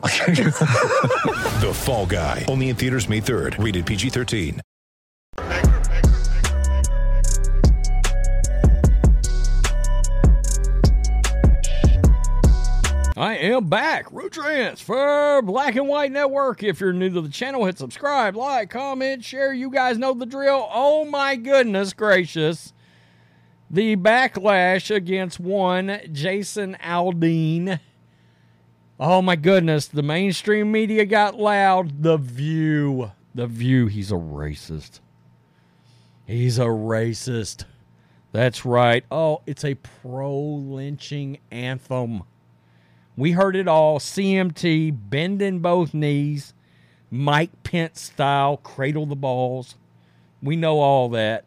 The Fall Guy. Only in theaters May 3rd. Rated PG-13. I am back. Root Transfer Black and White Network. If you're new to the channel, hit subscribe, like, comment, share. You guys know the drill. Oh my goodness gracious. The backlash against one Jason Aldean. Oh my goodness. The mainstream media got loud. The View. The View. He's a racist. He's a racist. That's right. Oh, it's a pro lynching anthem. We heard it all. CMT, bending both knees, Mike Pence style, cradle the balls. We know all that.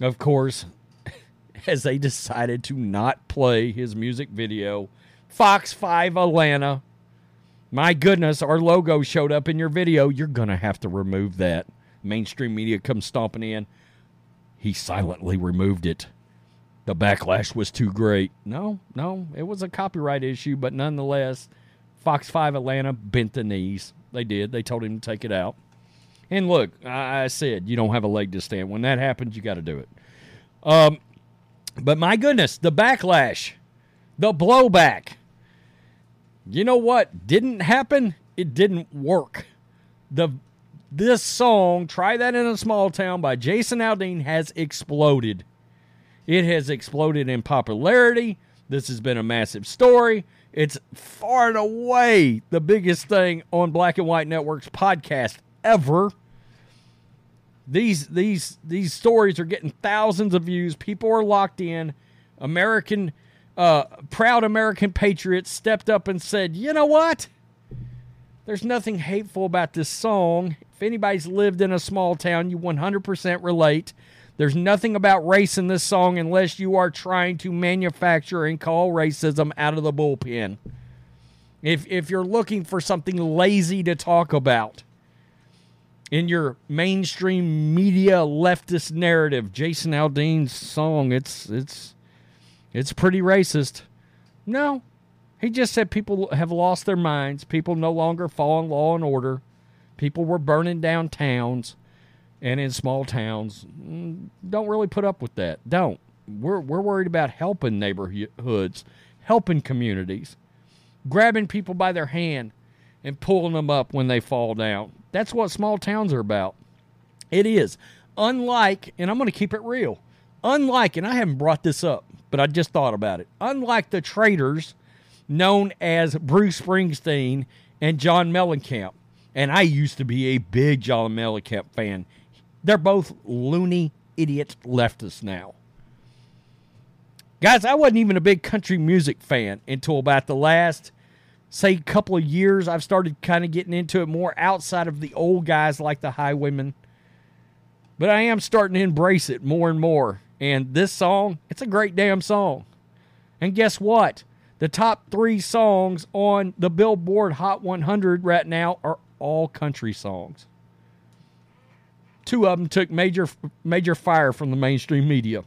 Of course, as they decided to not play his music video, Fox 5 Atlanta. My goodness, our logo showed up in your video. You're going to have to remove that. Mainstream media comes stomping in. He silently removed it the backlash was too great. No, no, it was a copyright issue, but nonetheless, Fox 5 Atlanta bent the knees. They did. They told him to take it out. And look, I, said you don't have a leg to stand. When that happens, you got to do it. Um, but my goodness, the backlash, the blowback. You know what didn't happen? It didn't work. The this song, "Try That in a Small Town" by Jason Aldean, has exploded. It has exploded in popularity. This has been a massive story. It's far and away the biggest thing on Black and White Network's podcast ever. These these these stories are getting thousands of views. People are locked in. American uh, proud American patriots stepped up and said, "You know what? There's nothing hateful about this song. If anybody's lived in a small town, you 100% relate." There's nothing about race in this song unless you are trying to manufacture and call racism out of the bullpen. If if you're looking for something lazy to talk about in your mainstream media leftist narrative, Jason Aldean's song, it's it's it's pretty racist. No. He just said people have lost their minds. People no longer follow law and order. People were burning down towns and in small towns mm, don't really put up with that. Don't. We're we're worried about helping neighborhoods, helping communities, grabbing people by their hand and pulling them up when they fall down. That's what small towns are about. It is. Unlike, and I'm going to keep it real. Unlike, and I haven't brought this up, but I just thought about it. Unlike the traitors known as Bruce Springsteen and John Mellencamp, and I used to be a big John Mellencamp fan. They're both loony idiot leftists now. Guys, I wasn't even a big country music fan until about the last, say, couple of years. I've started kind of getting into it more outside of the old guys like the Highwaymen. But I am starting to embrace it more and more. And this song, it's a great damn song. And guess what? The top three songs on the Billboard Hot 100 right now are all country songs. Two of them took major major fire from the mainstream media.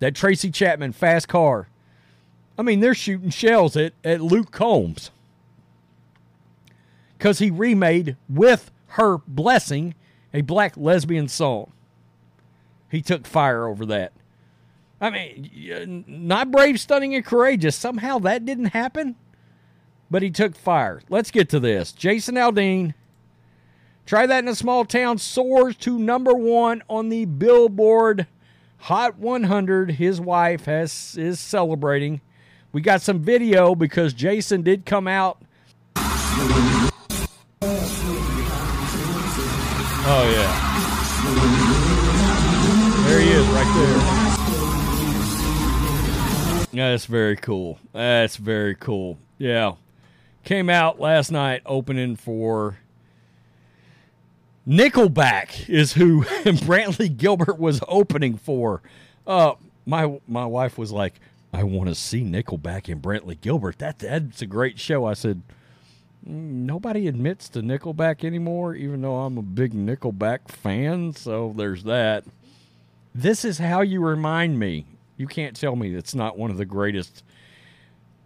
That Tracy Chapman fast car. I mean, they're shooting shells at, at Luke Combs. Because he remade, with her blessing, a black lesbian song. He took fire over that. I mean, uh, not brave, stunning, and courageous. Somehow that didn't happen, but he took fire. Let's get to this. Jason Aldean Try that in a small town soars to number one on the Billboard Hot 100. His wife has is celebrating. We got some video because Jason did come out. Oh yeah, there he is right there. That's very cool. That's very cool. Yeah, came out last night opening for Nickelback is who Brantley Gilbert was opening for. Uh, my my wife was like, "I want to see Nickelback and Brantley Gilbert. That that's a great show." I said, "Mm, "Nobody admits to Nickelback anymore, even though I'm a big Nickelback fan." So there's that. This is how you remind me. You can't tell me it's not one of the greatest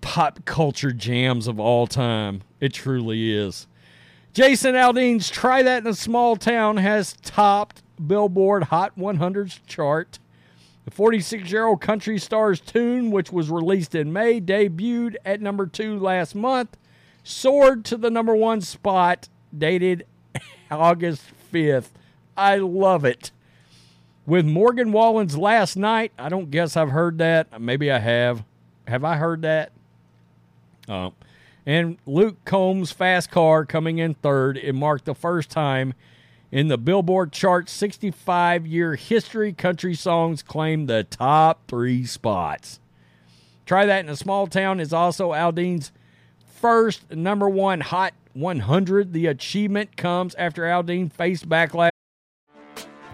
pop culture jams of all time. It truly is. Jason Aldean's Try That in a Small Town has topped Billboard Hot 100's chart. The 46 year old country star's tune, which was released in May, debuted at number two last month, soared to the number one spot, dated August 5th. I love it. With Morgan Wallen's Last Night, I don't guess I've heard that. Maybe I have. Have I heard that? Uh, and Luke Combs' Fast Car coming in third. It marked the first time in the Billboard chart 65 year history country songs claimed the top three spots. Try That in a Small Town is also Aldean's first number one Hot 100. The achievement comes after Aldean faced backlash.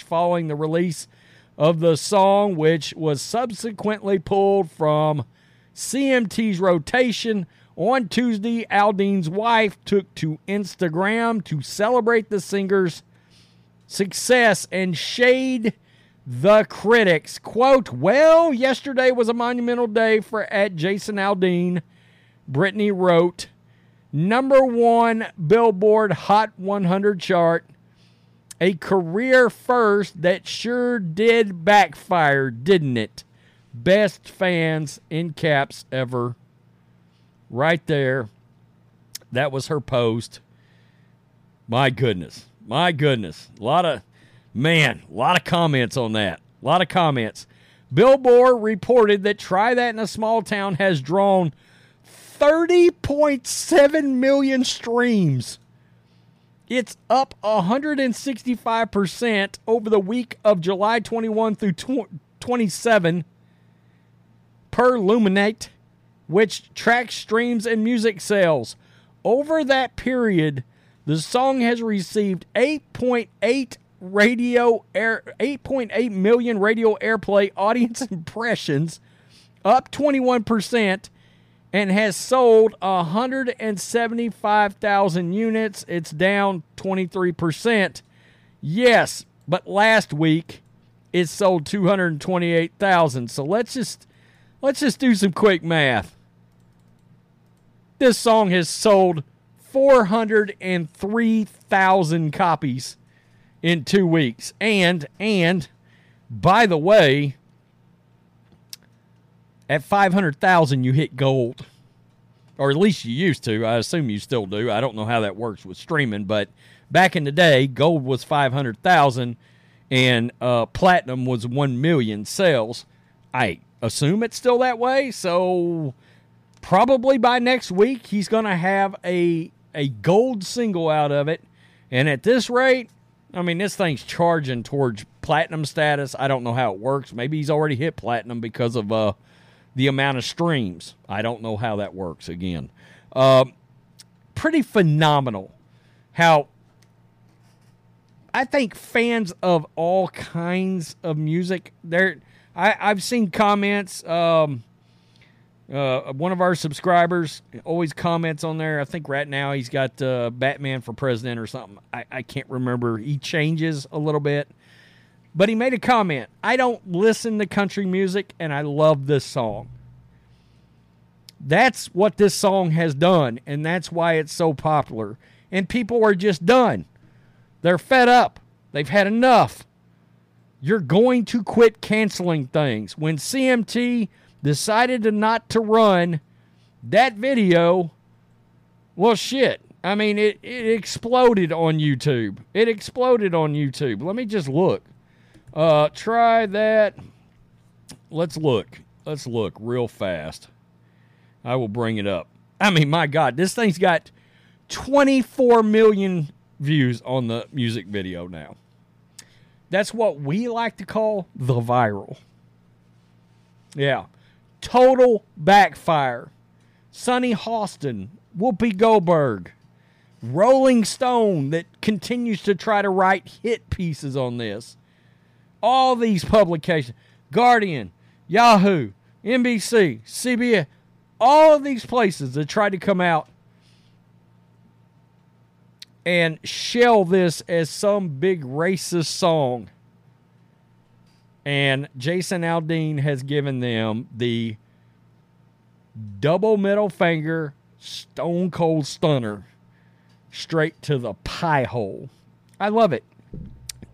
Following the release of the song, which was subsequently pulled from CMT's rotation. On Tuesday, Aldean's wife took to Instagram to celebrate the singer's success and shade the critics. Quote, Well, yesterday was a monumental day for at Jason Aldean. Brittany wrote, number one Billboard Hot 100 chart a career first that sure did backfire, didn't it? Best fans in caps ever. Right there. That was her post. My goodness. My goodness. A lot of, man, a lot of comments on that. A lot of comments. Billboard reported that Try That in a Small Town has drawn 30.7 million streams. It's up 165% over the week of July 21 through 27 per Luminate, which tracks streams and music sales. Over that period, the song has received 8.8 radio air 8.8 million radio airplay audience impressions, up 21% and has sold 175,000 units. It's down 23%. Yes, but last week it sold 228,000. So let's just let's just do some quick math. This song has sold 403,000 copies in 2 weeks. And and by the way, at 500,000 you hit gold. Or at least you used to. I assume you still do. I don't know how that works with streaming, but back in the day, gold was 500,000 and uh, platinum was 1 million sales. I assume it's still that way. So probably by next week he's going to have a a gold single out of it. And at this rate, I mean this thing's charging towards platinum status. I don't know how it works. Maybe he's already hit platinum because of uh the amount of streams. I don't know how that works again. Uh, pretty phenomenal how I think fans of all kinds of music, there I've seen comments. Um, uh, one of our subscribers always comments on there. I think right now he's got uh, Batman for president or something. I, I can't remember. He changes a little bit. But he made a comment. I don't listen to country music, and I love this song. That's what this song has done, and that's why it's so popular. And people are just done. They're fed up. They've had enough. You're going to quit canceling things. When CMT decided to not to run that video, well shit. I mean, it, it exploded on YouTube. It exploded on YouTube. Let me just look. Uh, try that. Let's look. Let's look real fast. I will bring it up. I mean, my God, this thing's got 24 million views on the music video now. That's what we like to call the viral. Yeah. Total backfire. Sunny Hostin, Whoopi Goldberg, Rolling Stone that continues to try to write hit pieces on this. All these publications, Guardian, Yahoo, NBC, CBS, all of these places that try to come out and shell this as some big racist song. And Jason Aldean has given them the double middle finger stone cold stunner straight to the pie hole. I love it.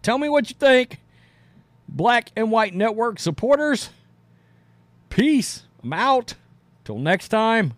Tell me what you think. Black and White Network supporters. Peace. I'm out. Till next time.